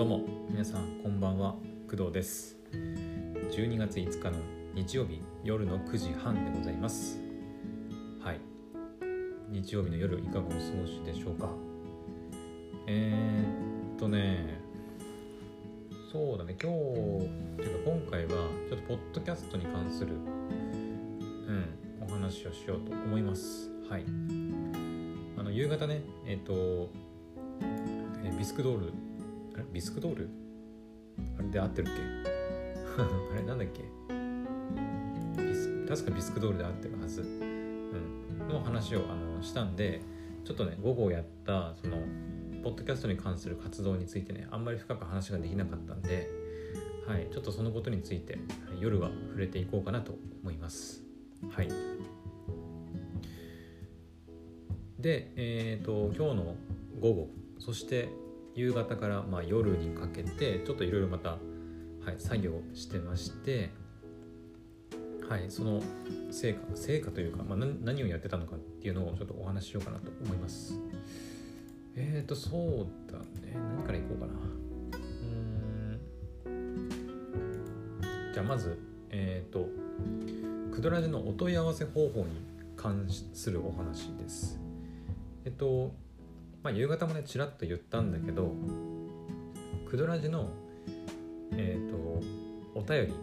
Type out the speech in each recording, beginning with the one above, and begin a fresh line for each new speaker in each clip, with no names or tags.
どうも皆さんこんばんは工藤です。12月5日の日曜日夜の9時半でございます。はい。日曜日の夜いかがお過ごしでしょうか？えー、っとねそうだね今日っていうか今回はちょっとポッドキャストに関するうんお話をしようと思います。はい。あの夕方ねえ、っとビスクドールれビスクドールあれで合ってるっけ？あれなんだっけ？ビス確かビスクドールで合ってるはず、うん、の話をあのしたんでちょっとね午後やったそのポッドキャストに関する活動についてねあんまり深く話ができなかったんで、はい、ちょっとそのことについて、夜は触れていこうかなと思います。はい。でえっ、ー、と今日の午後そして夕方からまあ夜にかけてちょっといろいろまた、はい、作業してましてはいその成果成果というか、まあ、何をやってたのかっていうのをちょっとお話ししようかなと思います。えっ、ー、とそうだね。何からいこうかな。うん。じゃあまずえっ、ー、とクドラジのお問い合わせ方法に関するお話です。えっとまあ、夕方もねちらっと言ったんだけどクドラジのえっ、ー、とお便り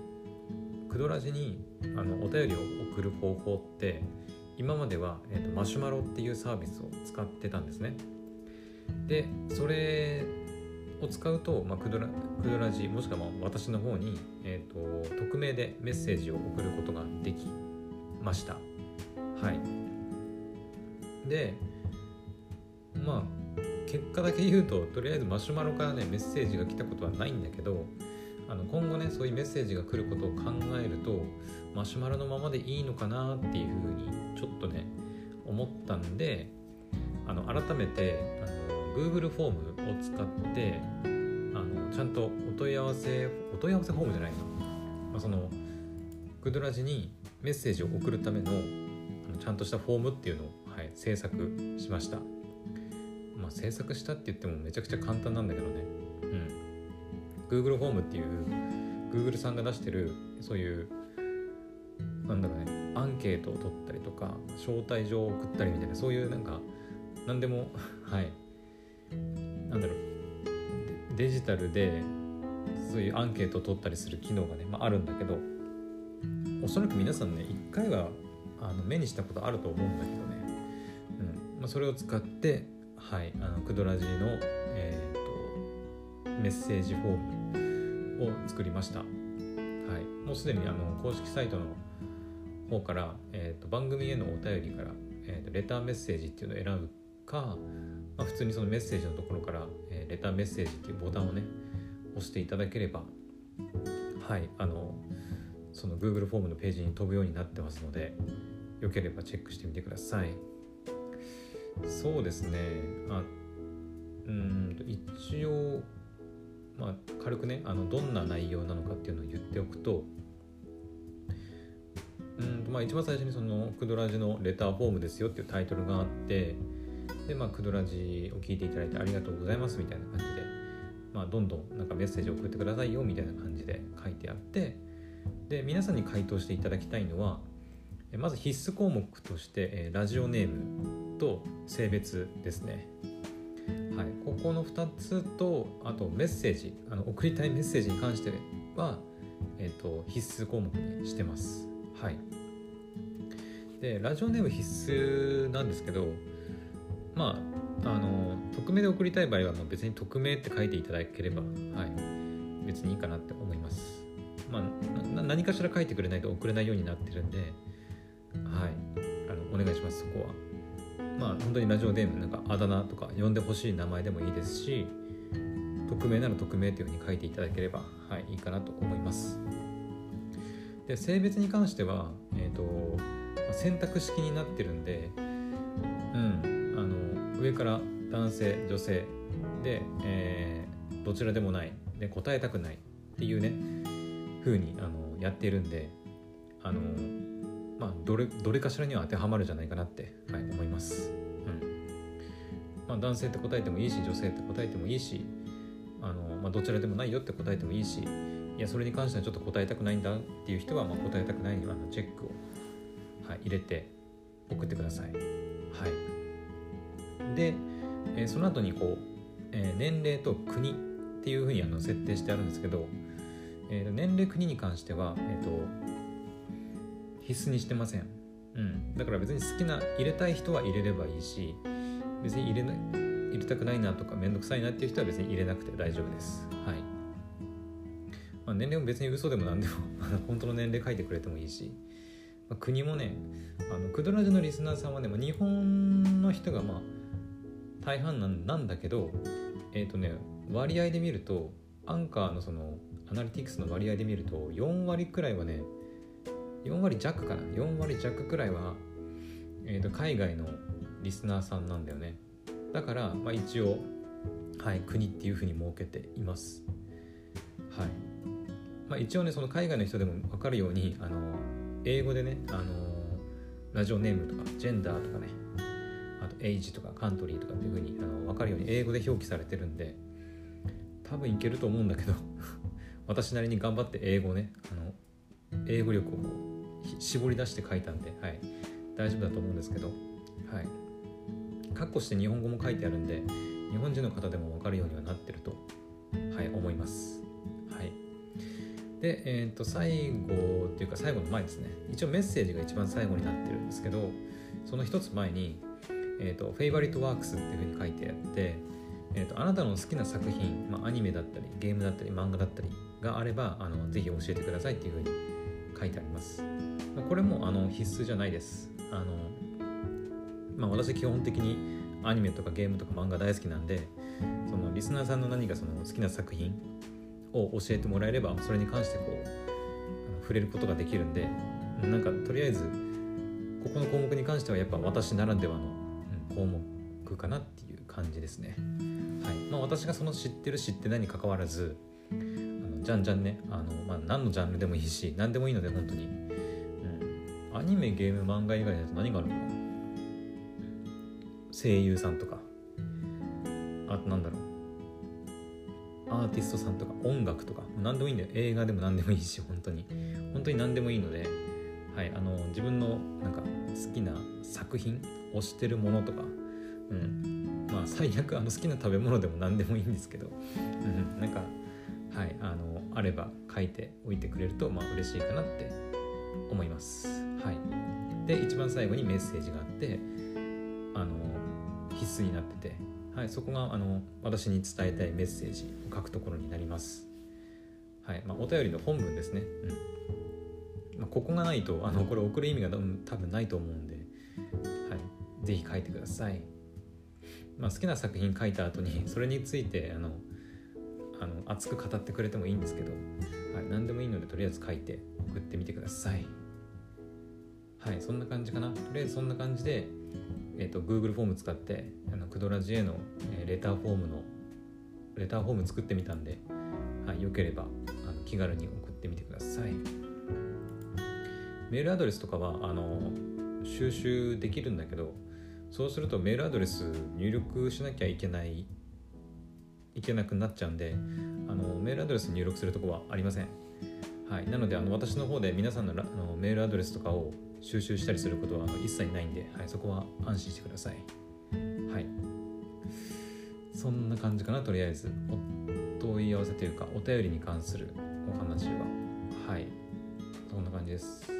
クドラジにあのお便りを送る方法って今までは、えーと、マシュマロっていうサービスを使ってたんですね。でそれを使うと、まあ、クドラクドラジもしくはまあ私の方に、えーと、と匿名でメッセージを送ることができました。はい。でまあ結果だけ言うととりあえずマシュマロからねメッセージが来たことはないんだけどあの今後ねそういうメッセージが来ることを考えるとマシュマロのままでいいのかなっていうふうにちょっとね思ったんであの改めてあの Google フォームを使ってあのちゃんとお問い合わせお問い合わせフォームじゃないな、まあ、そのグドラジにメッセージを送るためのちゃんとしたフォームっていうのを、はい、制作しました。まあ、制作したって言ってもめちゃくちゃ簡単なんだけどね。うん。Google ホームっていう Google さんが出してるそういうなんだろうねアンケートを取ったりとか招待状を送ったりみたいなそういうなんか何でも はい。なんだろう。デジタルでそういうアンケートを取ったりする機能がね、まあ、あるんだけどおそらく皆さんね一回はあの目にしたことあると思うんだけどね、うん。まあ、それを使ってはいあのクドラジの、えーと、メッセージフォームを作りました、はい、もうすでにあの公式サイトの方から、えーと、番組へのお便りから、えーと、レターメッセージっていうのを選ぶか、まあ、普通にそのメッセージのところから、えー、レターメッセージっていうボタンをね押していただければはいあのその Google フォームのページに飛ぶようになってますのでよければチェックしてみてください。そうですね。あうんと一応まあ軽くねあのどんな内容なのかっていうのを言っておくとうんとまあ一番最初にそのクドラジのレターフォームですよっていうタイトルがあってでまあクドラジを聞いていただいてありがとうございますみたいな感じでまあどんどんなんかメッセージを送ってくださいよみたいな感じで書いてあってで皆さんに回答していただきたいのはまず必須項目として、えラジオネームと性別ですね。はい、ここの2つとあとメッセージあの送りたいメッセージに関しては、えーと、必須項目にしてます。はい、でラジオネーム必須なんですけどまああの匿名で送りたい場合はもう別に匿名って書いていただければ、はい、別にいいかなって思います。まあ、何かしら書いてくれないと送れないようになってるんではいあのお願いしますそこはまあ本当にラジオネームなんかあだ名とか呼んでほしい名前でもいいですし匿名なら匿名というふうに書いていただければ、はい、いいかなと思います。で性別に関しては、えーと、選択式になってるんで、うん、あの上から男性女性で、えー、どちらでもないで答えたくないっていうね風にあのやってるんであのまあ、どれどれかしらには当てはまるんじゃないかなって、はい、思います。うんまあ、男性って答えてもいいし女性って答えてもいいし、あの、まあ、どちらでもないよって答えてもいいしいやそれに関してはちょっと答えたくないんだっていう人は、まあ、答えたくないにはあのチェックを、はい、入れて送ってください。はい、で、えー、その後にこう、えー、年齢と国っていうふうにあの設定してあるんですけど、えー、年齢国に関しては、えーと、必須にしてません。うん、だから別に好きな入れたい人は入れればいいし別に入れな入れたくないなとか面倒くさいなっていう人は別に入れなくて大丈夫です。はい。まあ、年齢も別に嘘でも何でも 本当の年齢書いてくれてもいいし、まあ、国もねあのクドラジのリスナーさんはね、まあ、日本の人がまあ大半なんだけどえっ、ー、とね割合で見るとアンカーのそのアナリティクスの割合で見ると4割くらいはね4割弱かな？4割弱くらいは、えー、と海外のリスナーさんなんだよね。だから、まあ、一応、はい、国っていうふうに設けています。はい。まあ、一応ねその海外の人でも分かるようにあの英語でねあのラジオネームとかジェンダーとかねあとエイジとかカントリーとかっていうふうにあの分かるように英語で表記されてるんで多分いけると思うんだけど 私なりに頑張って英語ねあの英語力を絞り出して書いたんで、はい、大丈夫だと思うんですけどはい。カッコして日本語も書いてあるんで日本人の方でも分かるようにはなってると、はい、思います。はい。で、えー、と最後っていうか最後の前ですね。一応メッセージが一番最後になってるんですけどその一つ前に、えーと、フェイバリットワークスっていうふうに書いてあって、えーと、あなたの好きな作品、まあ、アニメだったりゲームだったり漫画だったりがあればあのぜひ教えてくださいっていうふうに書いてあります。これもあの必須じゃないです。あの、まあ、私基本的にアニメとかゲームとか漫画大好きなんでそのリスナーさんの何かその好きな作品を教えてもらえればそれに関してこう触れることができるんでなんかとりあえずここの項目に関してはやっぱ私ならではの項目かなっていう感じですね。はい。まあ、私がその知ってる知ってないにかかわらずあのじゃんじゃんね。あの、まあ、何のジャンルでもいいし何でもいいので本当に、アニメゲーム漫画以外だと何があるの？声優さんとか。あとなんだろう。アーティストさんとか。音楽とか。何でもいいんだよ。映画でも何でもいいし本当に。本当に何でもいいので、はい、あの自分のなんか好きな作品推してるものとか、うん、まあ最悪あの好きな食べ物でも何でもいいんですけど、うん、なんかはいあのあれば書いておいてくれるとまあ嬉しいかなって思います。はい、で一番最後にメッセージがあってあの必須になっててはい、そこがあの私に伝えたいメッセージを書くところになります。はいまあ、お便りの本文ですね。うんまあ、ここがないとあのこれ送る意味が多分ないと思うんで、はい、ぜひ書いてください。まあ、好きな作品書いた後に それについてあのあの熱く語ってくれてもいいんですけど、はい、何でもいいのでとりあえず書いて送ってみてください。はい、そんな感じかな。とりあえずそんな感じで、えーと、Google フォーム使ってあのクドラジへの、えー、レターフォームのレターフォーム作ってみたんで、はい、よければあの気軽に送ってみてくださいメールアドレスとかはあの収集できるんだけどそうするとメールアドレス入力しなきゃいけないいけなくなっちゃうんであのメールアドレス入力するとこはありませんはい、なのであの私の方で皆さんのあのメールアドレスとかを収集したりすることは一切ないんで、はい、そこは安心してください。はい。そんな感じかな、とりあえず。お問い合わせというか、お便りに関するお話は。はい。そんな感じです。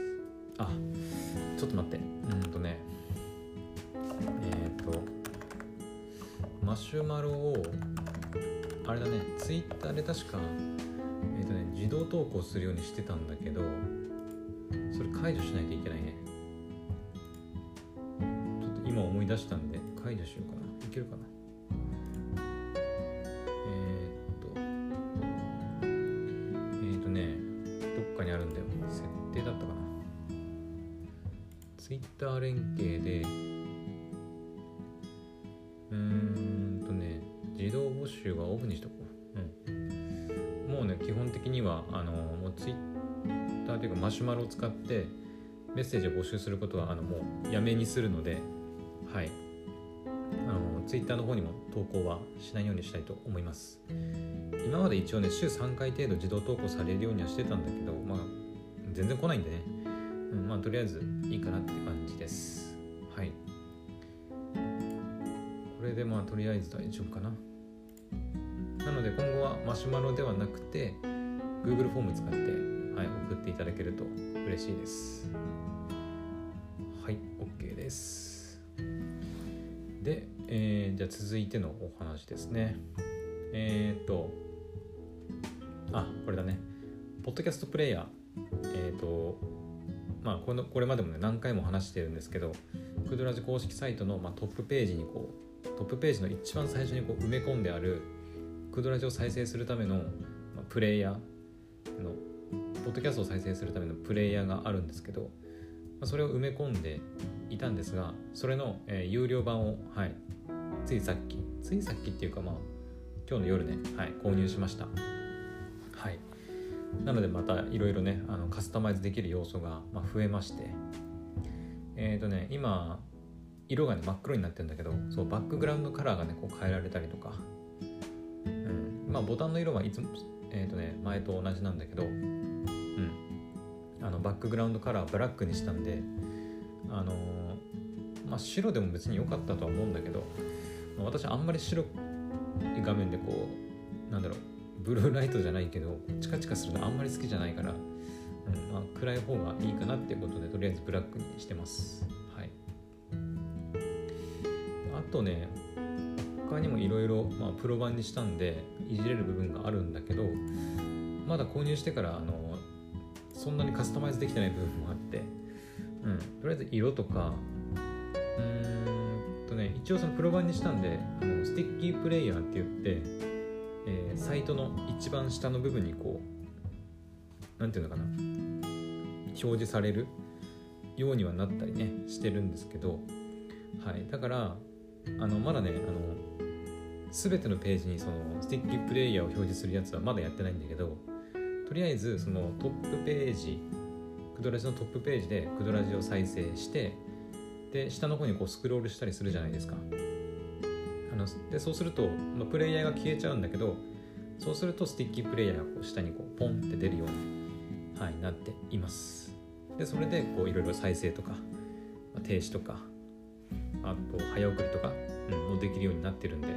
あ、ちょっと待って。うんとね、えっ、ー、と、マシュマロを、あれだね、ツイッターで確か、えっ、ー、とね、自動投稿するようにしてたんだけど、それ解除しないといけないね。ちょっと今思い出したんで解除しようかな。いけるかな。えー、っと。えー、っとねどっかにあるんだよ。設定だったかな。Twitter 連携でうーんとね自動募集はオフにしとこう、うん、もうね基本的にはあのもう Twitter ーというかマシュマロを使ってメッセージを募集することはあのもうやめにするので、はい、あの Twitter の方にも投稿はしないようにしたいと思います。今まで一応ね週3回程度自動投稿されるようにはしてたんだけどまあ全然来ないんでね、うん、まあとりあえずいいかなって感じです。はい。これでまあとりあえず大丈夫かな。なので今後はマシュマロではなくて Google フォーム使って、はい、送っていただけると嬉しいです。はい OK です。で、えー、じゃあ続いてのお話ですね。えっ、とあこれだね。ポッドキャストプレイヤー。えっ、とまあこのこれまでもね何回も話してるんですけどクドラジ公式サイトの、まあ、トップページにこうトップページの一番最初にこう埋め込んであるクドラジを再生するための、まあ、プレイヤーのポッドキャストを再生するためのプレイヤーがあるんですけど、まあ、それを埋め込んでいたんですがそれの、えー、有料版を、はい、ついさっきついさっきっていうかまあ今日の夜ね、はい、購入しました。はい。なのでまたいろいろねあのカスタマイズできる要素が、まあ、増えまして。えっ、ー、とね今色がね真っ黒になってるんだけどそうバックグラウンドカラーがねこう変えられたりとか、うん、まあボタンの色はいつもえっ、ー、とね前と同じなんだけどうん。あのバックグラウンドカラーブラックにしたんであのー、まあ白でも別に良かったとは思うんだけど、私あんまり白い画面でこうなんだろうブルーライトじゃないけどチカチカするのあんまり好きじゃないから、うんまあ、暗い方がいいかなっていうことでとりあえずブラックにしてます。はい。あとね他にもいろいろプロ版にしたんでいじれる部分があるんだけどまだ購入してからあのそんなにカスタマイズできてない部分もあって、うん、とりあえず色とかうーんとね一応そのプロ版にしたんであの sticky player って言ってえー、サイトの一番下の部分にこう何て言うのかな表示されるようにはなったりねしてるんですけど、はい、だからあのまだねあの全てのページにその sticky player を表示するやつはまだやってないんだけどとりあえずそのトップページクドラジのトップページでクドラジを再生してで下の方にこうスクロールしたりするじゃないですか。のでそうすると、まあ、プレイヤーが消えちゃうんだけどそうすると sticky player がこう下にこうポンって出るように、はい、なっています。でそれでこういろいろ再生とか、まあ、停止とかあと早送りとか、うん、もできるようになってるんで、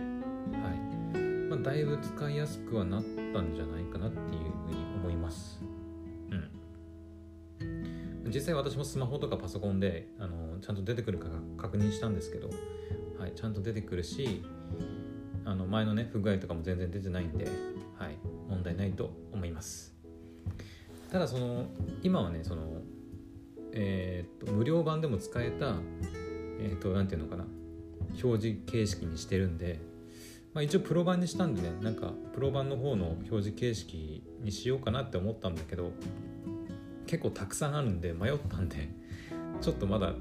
はい。まあ、だいぶ使いやすくはなったんじゃないかなっていうふうに思います。うん。実際私もスマホとかパソコンであのちゃんと出てくるか確認したんですけどはい、ちゃんと出てくるしあの前のね不具合とかも全然出てないんで、はい、問題ないと思います。ただその今はねそのえー、っと無料版でも使えたえー、っと何て言うのかな表示形式にしてるんで、まあ、一応プロ版にしたんでねなんかプロ版の方の表示形式にしようかなって思ったんだけど結構たくさんあるんで迷ったんでちょっとまだ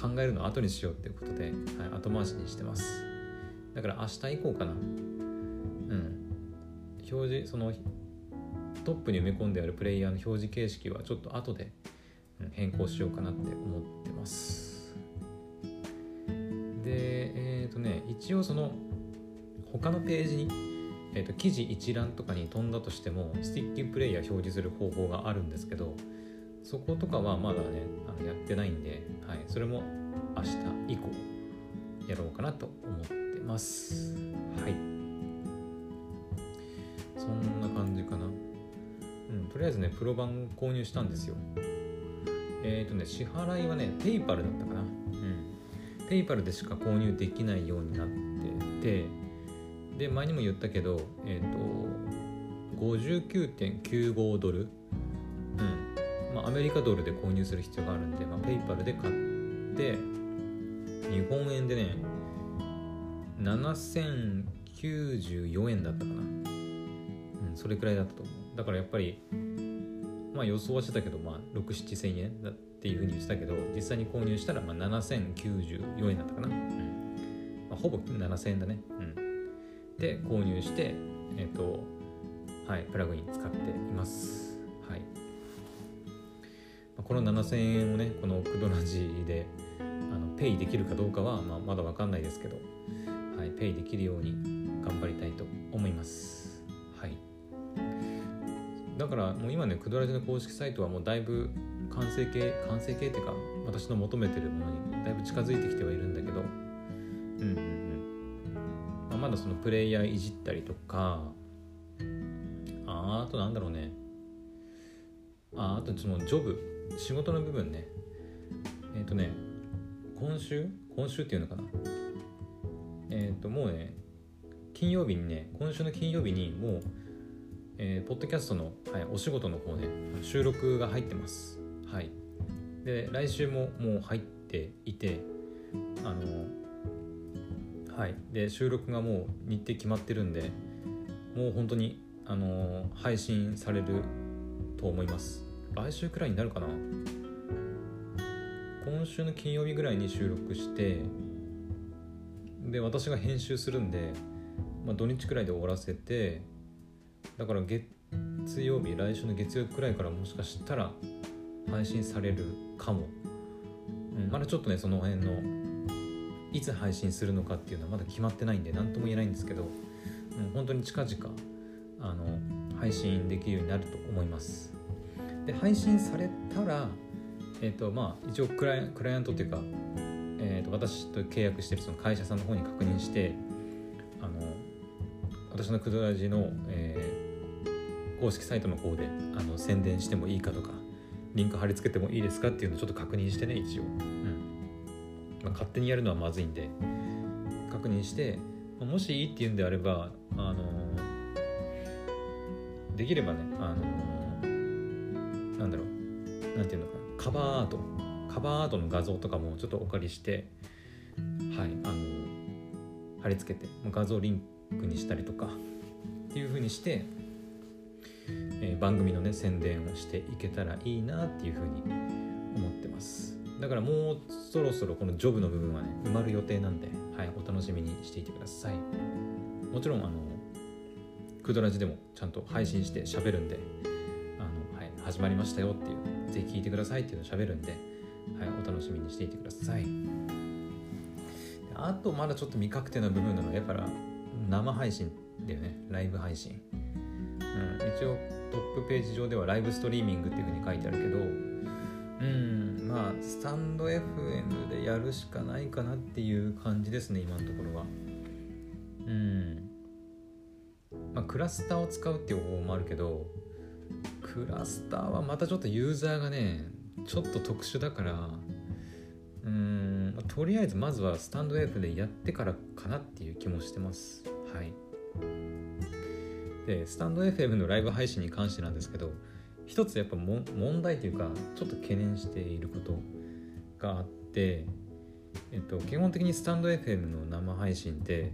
考えるの後にしようっていうことで、はい、後回しにしてます。だから明日以降かな。うん。表示そのトップに埋め込んであるプレイヤーの表示形式はちょっと後で変更しようかなって思ってます。でえっ、ー、とね一応その他のページに、えーと、記事一覧とかに飛んだとしても sticky player 表示する方法があるんですけどそことかはまだねあのやってないんで、はい、それも明日以降やろうかなと思ってます。はい。そんな感じかな。うんとりあえずねプロ版購入したんですよ。えっ、ー、とね支払いはねペイパルだったかな。うん。ペイパルでしか購入できないようになっててで前にも言ったけどえっ、ー、と59.95ドル。うん。まあ、アメリカドルで購入する必要があるんで、まあ、ペイパルで買って日本円でね7094円だったかな。うんそれくらいだったと思う。だからやっぱりまあ予想はしてたけど、まあ、67000円だっていうふうに言ってたけど実際に購入したらま7094円だったかな、うん。まあ、ほぼ7000円だね。んで購入してえっ、ー、とはいプラグイン使っています。はい。この7000円をねこのクドラジであのペイできるかどうかは、まあ、まだ分かんないですけどはいペイできるように頑張りたいと思います。はい。だからもう今ねクドラジの公式サイトはもうだいぶ完成形完成形っていうか私の求めてるものにだいぶ近づいてきてはいるんだけどうん、ま、だそのプレイヤーいじったりとかああとなんだろうね。ああとそのジョブ仕事の部分ね。えっ、ー、とね今週？今週っていうのかな。えっ、ー、ともうね金曜日にね今週の金曜日にもう、えー、ポッドキャストの、はい、お仕事の方ね収録が入ってます。はい。で来週ももう入っていてあのはい。で収録がもう日程決まってるんでもう本当にあの配信されると思います。来週くらいになるかな？今週の金曜日ぐらいに収録してで私が編集するんで、まあ、土日くらいで終わらせてだから月曜日来週の月曜日くらいからもしかしたら配信されるかも、うん、まだちょっとねその辺のいつ配信するのかっていうのはまだ決まってないんで何とも言えないんですけど、うん、本当に近々あの配信できるようになると思います。で配信されたらえっ、ー、とまあ一応クライクライアントっていうか、えー、と私と契約してるその会社さんの方に確認してあの私のクドラジの、えー、公式サイトの方であの宣伝してもいいかとかリンク貼り付けてもいいですかっていうのをちょっと確認してね一応、うん勝手にやるのはまずいんで確認してもしいいっていうんであればあのできればねあのなんだろうなんていうのかなカバーアートカバーアートの画像とかもちょっとお借りしてはいあの貼り付けて画像リンクにしたりとかっていう風にしてえー、番組のね宣伝をしていけたらいいなっていうふうに思ってます。だからもうそろそろこのジョブの部分はね埋まる予定なんで、はい、お楽しみにしていてください。もちろんあのクドラジでもちゃんと配信して喋るんであの、はい、始まりましたよっていうぜひ聞いてくださいっていうのを喋るんで、はい、お楽しみにしていてください。あとまだちょっと未確定な部分なのはやっぱ生配信だよね。ライブ配信。うん、一応トップページ上ではライブストリーミングっていうふうに書いてあるけどうんまあスタンド FM でやるしかないかなっていう感じですね今のところは。うん。まあクラスターを使うっていう方法もあるけどクラスターはまたちょっとユーザーがねちょっと特殊だからうんとりあえずまずはスタンド F でやってからかなっていう気もしてます。はい。でスタンド FM のライブ配信に関してなんですけど一つやっぱ問題というかちょっと懸念していることがあって、えっと、基本的にスタンド FM の生配信って、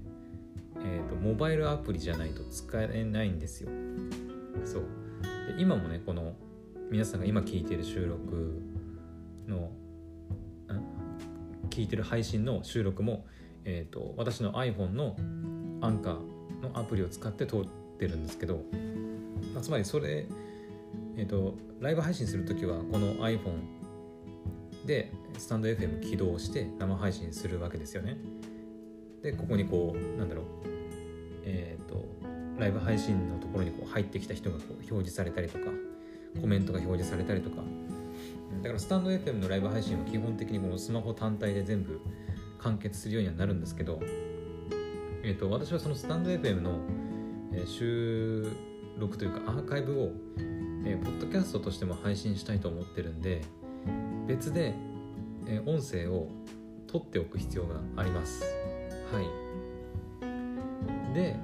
えっと、モバイルアプリじゃないと使えないんですよ。そう。で今もねこの皆さんが今聞いてる収録の聞いてる配信の収録も、えーと、私の iPhone のアンカーのアプリを使って通ってるんですけど、まあ、つまりそれ、えーと、ライブ配信する時はこの iPhone でスタンド FM 起動して生配信するわけですよね。でここにこうなんだろうえっ、ー、とライブ配信のところにこう入ってきた人がこう表示されたりとかコメントが表示されたりとかだからスタンド FM のライブ配信は基本的にこのスマホ単体で全部完結するようにはなるんですけど、えーと私はそのスタンド FM のえ収録というかアーカイブを、えー、ポッドキャストとしても配信したいと思ってるんで別で、えー、音声を取っておく必要があります。はい。で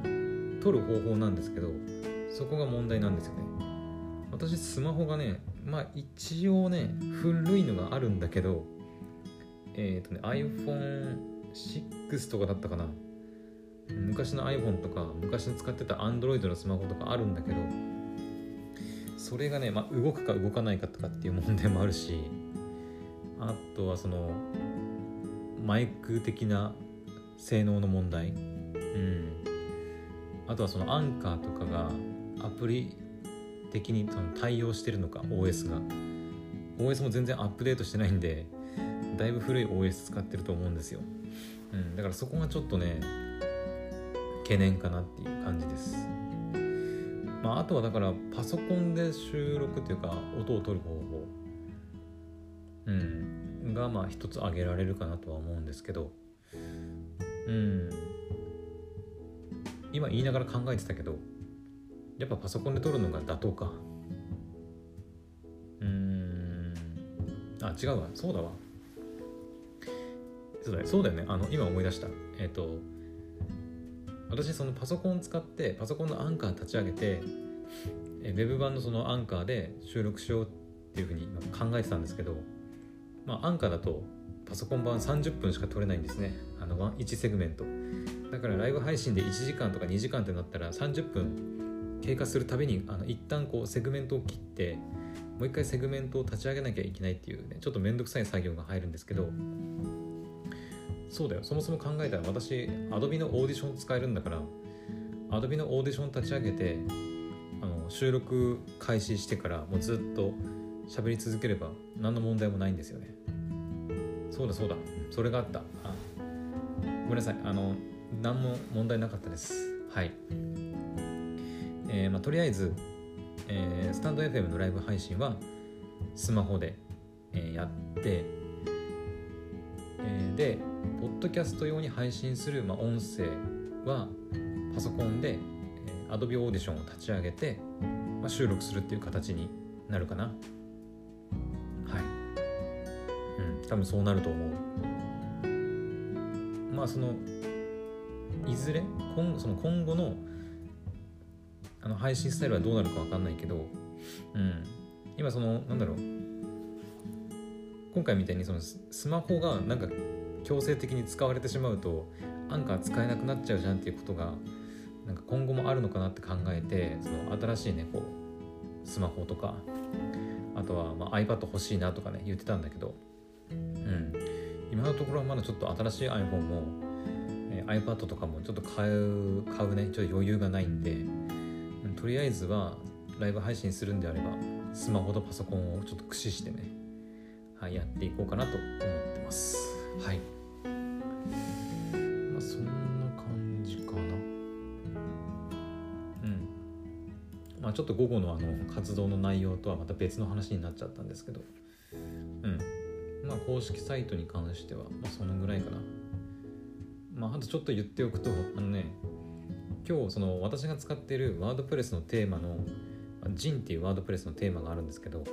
撮る方法なんですけどそこが問題なんですよね。私スマホがねまあ一応ね古いのがあるんだけどえっ、ー、とね iPhone6 とかだったかな。昔の iPhone とか昔の使ってた Android のスマホとかあるんだけどそれがね、まあ、動くか動かないかとかっていう問題もあるしあとはそのマイク的な性能の問題。うん。あとはそのアンカーとかがアプリ的にその対応してるのか OS が。OS も全然アップデートしてないんでだいぶ古い OS 使ってると思うんですよ、うん、だからそこがちょっとね懸念かなっていう感じです。まああとはだからパソコンで収録っていうか音を取る方法。うん。がまあ一つ挙げられるかなとは思うんですけど。うん。今言いながら考えてたけどやっぱパソコンで撮るのが妥当か。うん。あ違うわ。そうだわ。そうだよ。そうだよね。あの今思い出した。えっ、と私そのパソコンを使ってパソコンのアンカー立ち上げてえウェブ版のそのアンカーで収録しようっていうふうに考えてたんですけどまあアンカーだとパソコン版30分しか撮れないんですね。あの1セグメント。だからライブ配信で1時間とか2時間ってなったら30分経過するたびにあの一旦こうセグメントを切ってもう一回セグメントを立ち上げなきゃいけないっていうねちょっと面倒くさい作業が入るんですけどそうだよ。そもそも考えたら私 Adobe のオーディション使えるんだから Adobe のオーディション立ち上げてあの収録開始してからもうずっと喋り続ければ何の問題もないんですよね。そうだそうだ。それがあった。あごめんなさい。あの何も問題なかったです。はい。えー、まあ、とりあえず、えー、スタンド FM のライブ配信はスマホで、えー、やってえでポッドキャスト用に配信する、まあ、音声はパソコンで、えー、Adobe Audition を立ち上げて、まあ、収録するっていう形になるかな。はい。うん。多分そうなると思う。まあそのいずれ今その今後のあの配信スタイルはどうなるか分かんないけど、うん、今そのなんだろう。今回みたいにそのスマホがなんか強制的に使われてしまうとアンカー使えなくなっちゃうじゃんっていうことがなんか今後もあるのかなって考えてその新しいねこうスマホとかあとはま iPad 欲しいなとかね言ってたんだけど、うん、今のところはまだちょっと新しい iPhone も、え、iPad とかもちょっと買う買うねちょっと余裕がないんで、とりあえずはライブ配信するんであればスマホとパソコンをちょっと駆使してね、はい、やっていこうかなと思ってます。はい。まあそんな感じかな。うん。まあちょっと午後のあの活動の内容とはまた別の話になっちゃったんですけど。うん。まあ公式サイトに関しては、まあ、そのぐらいかな。まああとちょっと言っておくとあのね今日その私が使っているワードプレスのテーマのジンっていうワードプレスのテーマがあるんですけど、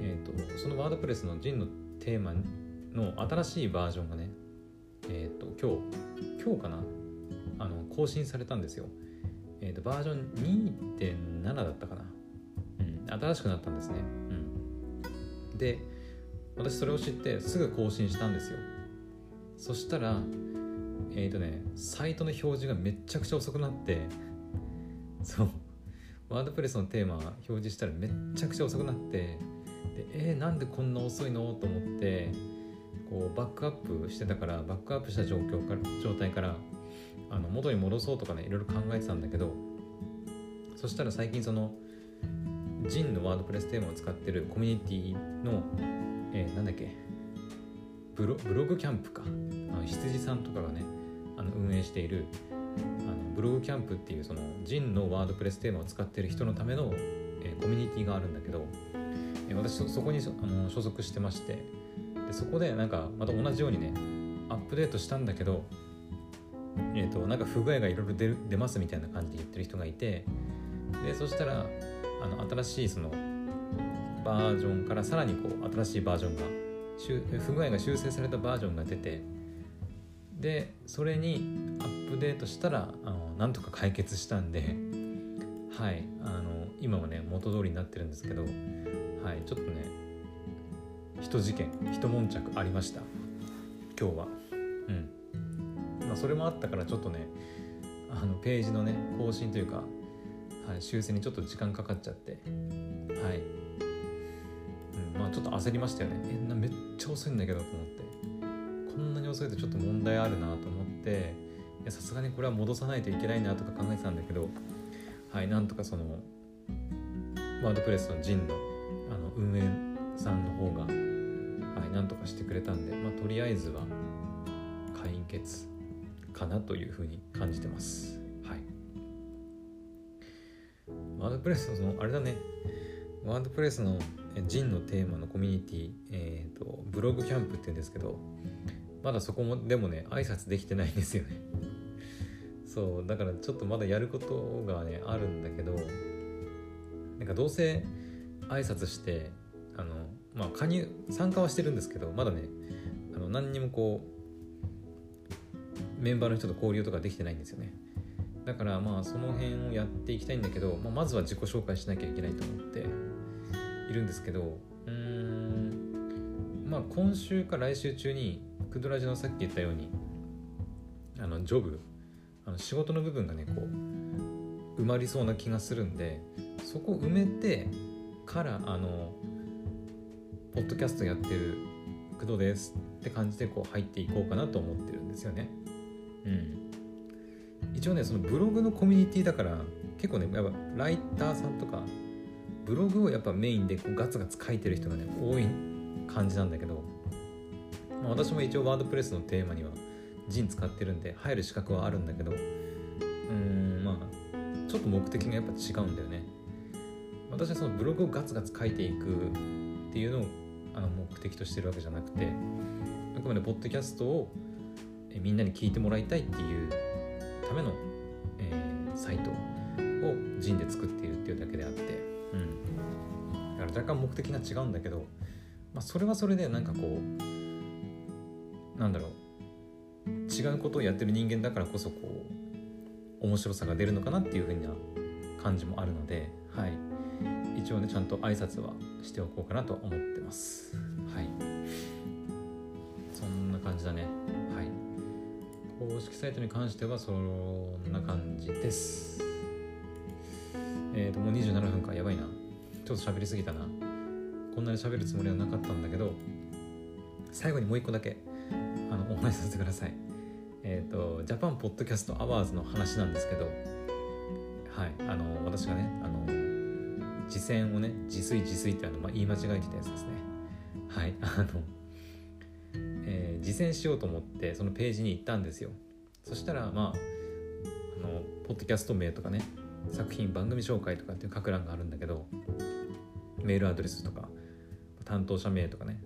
えーと、そのワードプレスのジンのテーマの新しいバージョンがねえっ、と今日今日かな？あの更新されたんですよ。えっ、とバージョン2.7だったかな？うん新しくなったんですね。うん。で私それを知ってすぐ更新したんですよ。そしたらえっ、ー、とねサイトの表示がめちゃくちゃ遅くなってそう。ワードプレスのテーマ表示したらめっちゃくちゃ遅くなってでえー、なんでこんな遅いの？と思ってこうバックアップしてたからバックアップした状況から状態からあの元に戻そうとかねいろいろ考えてたんだけどそしたら最近そのジンのワードプレステーマを使ってるコミュニティの、えー、なんだっけブロブログキャンプか。あの羊さんとかがねあの運営しているあのブログキャンプっていうそのジンのワードプレステーマを使ってる人のための、えー、コミュニティがあるんだけど、えー、私そこにあの所属してましてでそこでなんかまた同じようにねアップデートしたんだけどえーと、なんか不具合がいろいろ出出ますみたいな感じで言ってる人がいてでそしたらあの新しいそのバージョンからさらにこう新しいバージョンが不具合が修正されたバージョンが出てでそれにアップデートしたらあのなんとか解決したんではいあの今はね元通りになってるんですけどはいちょっとね一事件一悶着ありました。今日は。うん。まあそれもあったからちょっとねあのページのね更新というか、はい、修正にちょっと時間かかっちゃって。はい、うん、まあちょっと焦りましたよね。えなめっちゃ遅いんだけどと思って。こんなに遅いとちょっと問題あるなと思って。さすがにこれは戻さないといけないなとか考えてたんだけど。はいなんとかそのワードプレスのジンのあの運営さんの方が、なんとかしてくれたんで、まあ、とりあえずは解決かなというふうに感じてます。はい。ワードプレスのあれだね。ワードプレスのジンのテーマのコミュニティ、えーと、ブログキャンプって言うんですけどまだそこもでもね挨拶できてないんですよね。そうだからちょっとまだやることがねあるんだけどなんかどうせ挨拶してまあ加入参加はしてるんですけどまだねあの何にもこうメンバーの人と交流とかできてないんですよね。だからまあその辺をやっていきたいんだけど、まあ、まずは自己紹介しなきゃいけないと思っているんですけどうーんまあ今週か来週中にクドラジのさっき言ったようにあのジョブあの仕事の部分がねこう埋まりそうな気がするんでそこ埋めてからあのポッドキャストやってる工藤ですって感じでこう入っていこうかなと思ってるんですよね。うん。一応ねそのブログのコミュニティだから結構ねやっぱライターさんとかブログをやっぱメインでこうガツガツ書いてる人がね多い感じなんだけど、まあ、私も一応ワードプレスのテーマにはジン使ってるんで入る資格はあるんだけどうーんまあちょっと目的がやっぱ違うんだよね私はそのブログをガツガツ書いていくっていうのをあの目的としてるわけじゃなくてあくまでポッドキャストをえみんなに聞いてもらいたいっていうための、えー、サイトをジンで作っているっていうだけであってうん。だから若干目的が違うんだけど、まあ、それはそれでなんかこうなんだろう違うことをやってる人間だからこそこう面白さが出るのかなっていうふうな感じもあるのではい。一応ねちゃんと挨拶はしておこうかなと思ってます。はい。そんな感じだね。はい。公式サイトに関してはそんな感じです。えっ、ー、ともう27分かやばいな。ちょっと喋りすぎたな。こんなに喋るつもりはなかったんだけど最後にもう一個だけあのお話しさせてください。えっ、ー、と Japan Podcast Awards の話なんですけどはい。あの私がねあの自薦をね自炊自炊ってあの、まあ、言い間違えてたやつですね。はいあの、えー、自薦しようと思ってそのページに行ったんですよ。そしたらまああのポッドキャスト名とかね作品番組紹介とかっていう書く欄があるんだけどメールアドレスとか担当者名とかね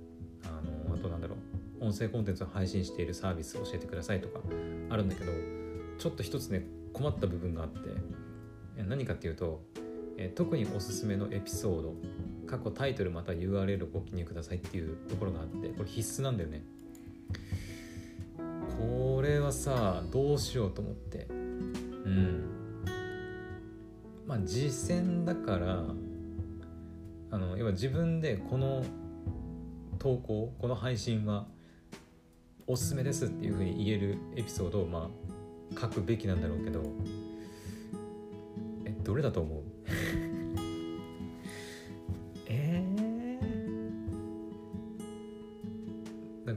あのあとなんだろう音声コンテンツを配信しているサービスを教えてくださいとかあるんだけどちょっと一つね困った部分があって何かっていうとえ特におすすめのエピソード過去タイトルまた URL をご記入くださいっていうところがあってこれ必須なんだよね。これはさどうしようと思って。うん。まあ実践だからあの要は自分でこの投稿この配信はおすすめですっていうふうに言えるエピソードをまあ書くべきなんだろうけどえどれだと思う？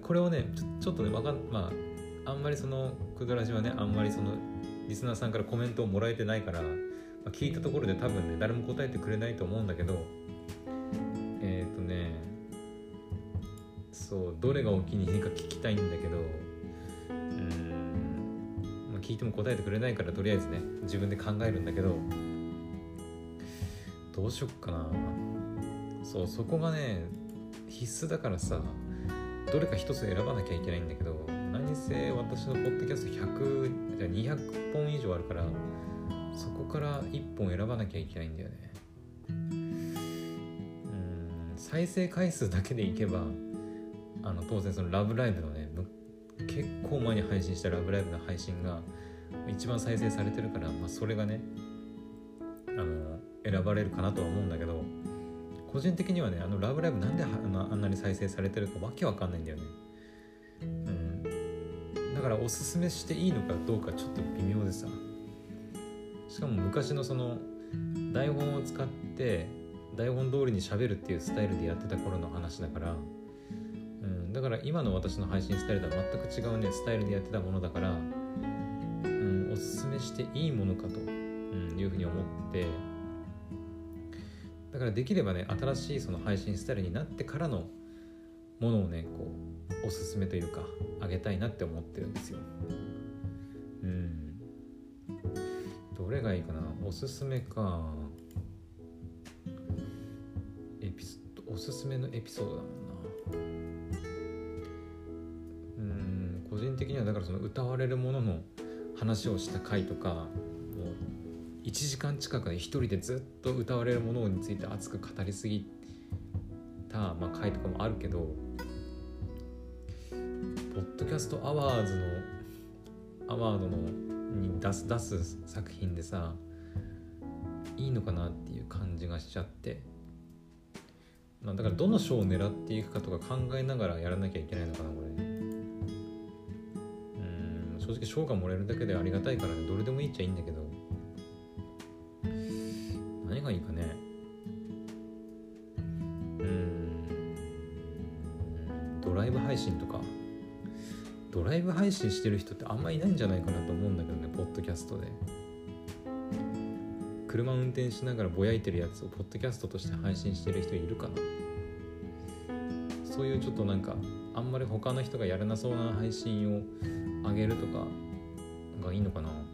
これをねちょっとねわかんまああんまりそのクドラジはねあんまりそのリスナーさんからコメントをもらえてないから、まあ、聞いたところで多分ね誰も答えてくれないと思うんだけどえっ、ー、とねそうどれがお気に入りか聞きたいんだけどうん、まあ、聞いても答えてくれないからとりあえずね自分で考えるんだけどどうしよっかな。そうそこがね必須だからさどれか一つ選ばなきゃいけないんだけど何せ私のポッドキャスト100じゃ200本以上あるからそこから1本選ばなきゃいけないんだよねうん再生回数だけでいけばあの当然その「ラブライブ!」のね結構前に配信した「ラブライブ!」の配信が一番再生されてるから、まあ、それがねあの選ばれるかなとは思うんだけど個人的にはねあの「ラブライブ!」なんであんなに再生されてるかわけわかんないんだよね。うん。だからおすすめしていいのかどうかちょっと微妙でさ。しかも昔のその台本を使って台本通りにしゃべるっていうスタイルでやってた頃の話だから、うん、だから今の私の配信スタイルとは全く違うねスタイルでやってたものだから、うん、おすすめしていいものかと、うん、いうふうに思って。だからできればね新しいその配信スタイルになってからのものをねこうおすすめというかあげたいなって思ってるんですよ。うん。どれがいいかな？おすすめか。エピソおすすめのエピソードだもんな。うん個人的にはだからその歌われるものの話をした回とか1時間近くで一人でずっと歌われるものについて熱く語りすぎた、まあ、回とかもあるけどポッドキャストアワーズのアワードのに出す出す作品でさいいのかなっていう感じがしちゃって。まあだからどの賞を狙っていくかとか考えながらやらなきゃいけないのかなこれ。うん正直賞がもらえるだけでありがたいからねどれでもいいっちゃいいんだけど。何がいいかね。うん。ドライブ配信とか。ドライブ配信してる人ってあんまいないんじゃないかなと思うんだけどねポッドキャストで。車運転しながらぼやいてるやつをポッドキャストとして配信してる人いるかな。そういうちょっとなんかあんまり他の人がやらなそうな配信を上げるとかがいいのかな。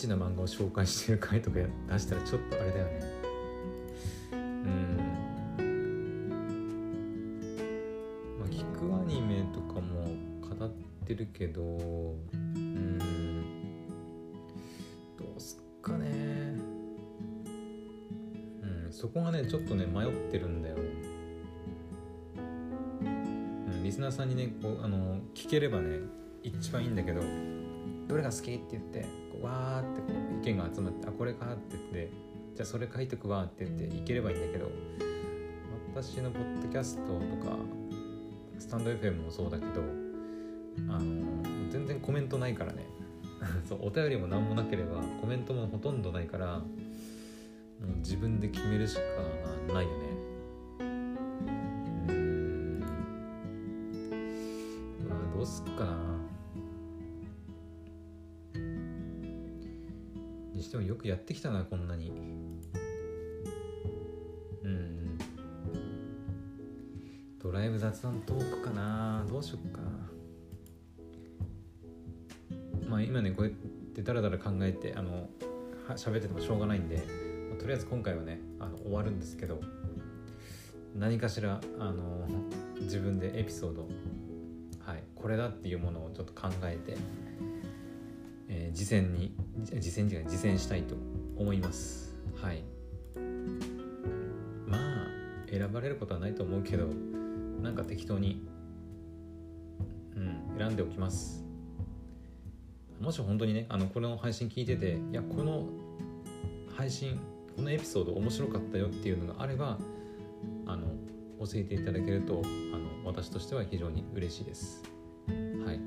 チな漫画を紹介してる回とか出したらちょっとあれだよね。うん。まあ聞くアニメとかも語ってるけどうん。どうすっかね。うんそこがねちょっとね迷ってるんだよ。うんリスナーさんにねこうあの聞ければね一番いいんだけど。どれが好きって言って。わーって意見が集まってあこれかって言ってじゃあそれ書いとくわって言っていければいいんだけど私のポッドキャストとかスタンド FM もそうだけどあの全然コメントないからね。そうお便りも何もなければコメントもほとんどないからもう自分で決めるしかないよね。ドライブ雑談トークかな。どうしよっか。まあ今ねこうやってダラダラ考えてあの喋っててもしょうがないんで、とりあえず今回はねあの終わるんですけど何かしらあの自分でエピソードはいこれだっていうものをちょっと考えて、えー、次戦に次戦じゃない実践したいと思います。はい。まあ選ばれることはないと思うけどなんか適当にうん選んでおきます。もし本当にねあのこれの配信聞いてていやこの配信このエピソード面白かったよっていうのがあればあの教えていただけるとあの私としては非常に嬉しいです。はい。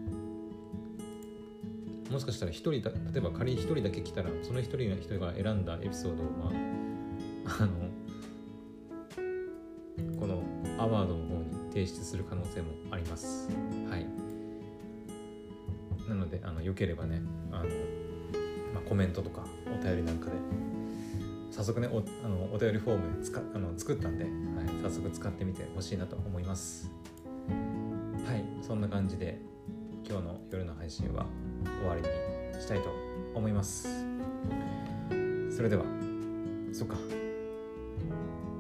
もしかしたら一人だ例えば仮に一人だけ来たらその一人の人が選んだエピソードをまああのこのアワードの提出する可能性もあります。はい。なのであのよければねあの、まあ、コメントとかお便りなんかで早速ねおあのお便りフォームで使あの作ったんで、はい、早速使ってみてほしいなと思います。はい。そんな感じで今日の夜の配信は終わりにしたいと思います。それではそっか。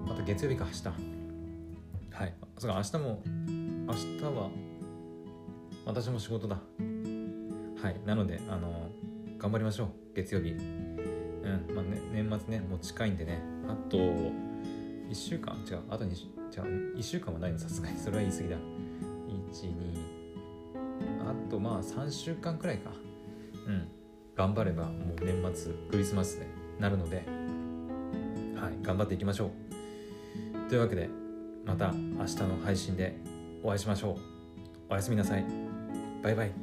また月曜日か明日。そうか明日も明日は私も仕事だ。はいなのであの頑張りましょう月曜日。うんまあね年末ねもう近いんでね。あと1週間？違うあと2週違う1週間はないの？さすがに。それは言い過ぎだ。12あとまあ3週間くらいか。うん頑張ればもう年末クリスマスでなるので。はい頑張っていきましょう。というわけでまた明日の配信でお会いしましょう。おやすみなさい。バイバイ。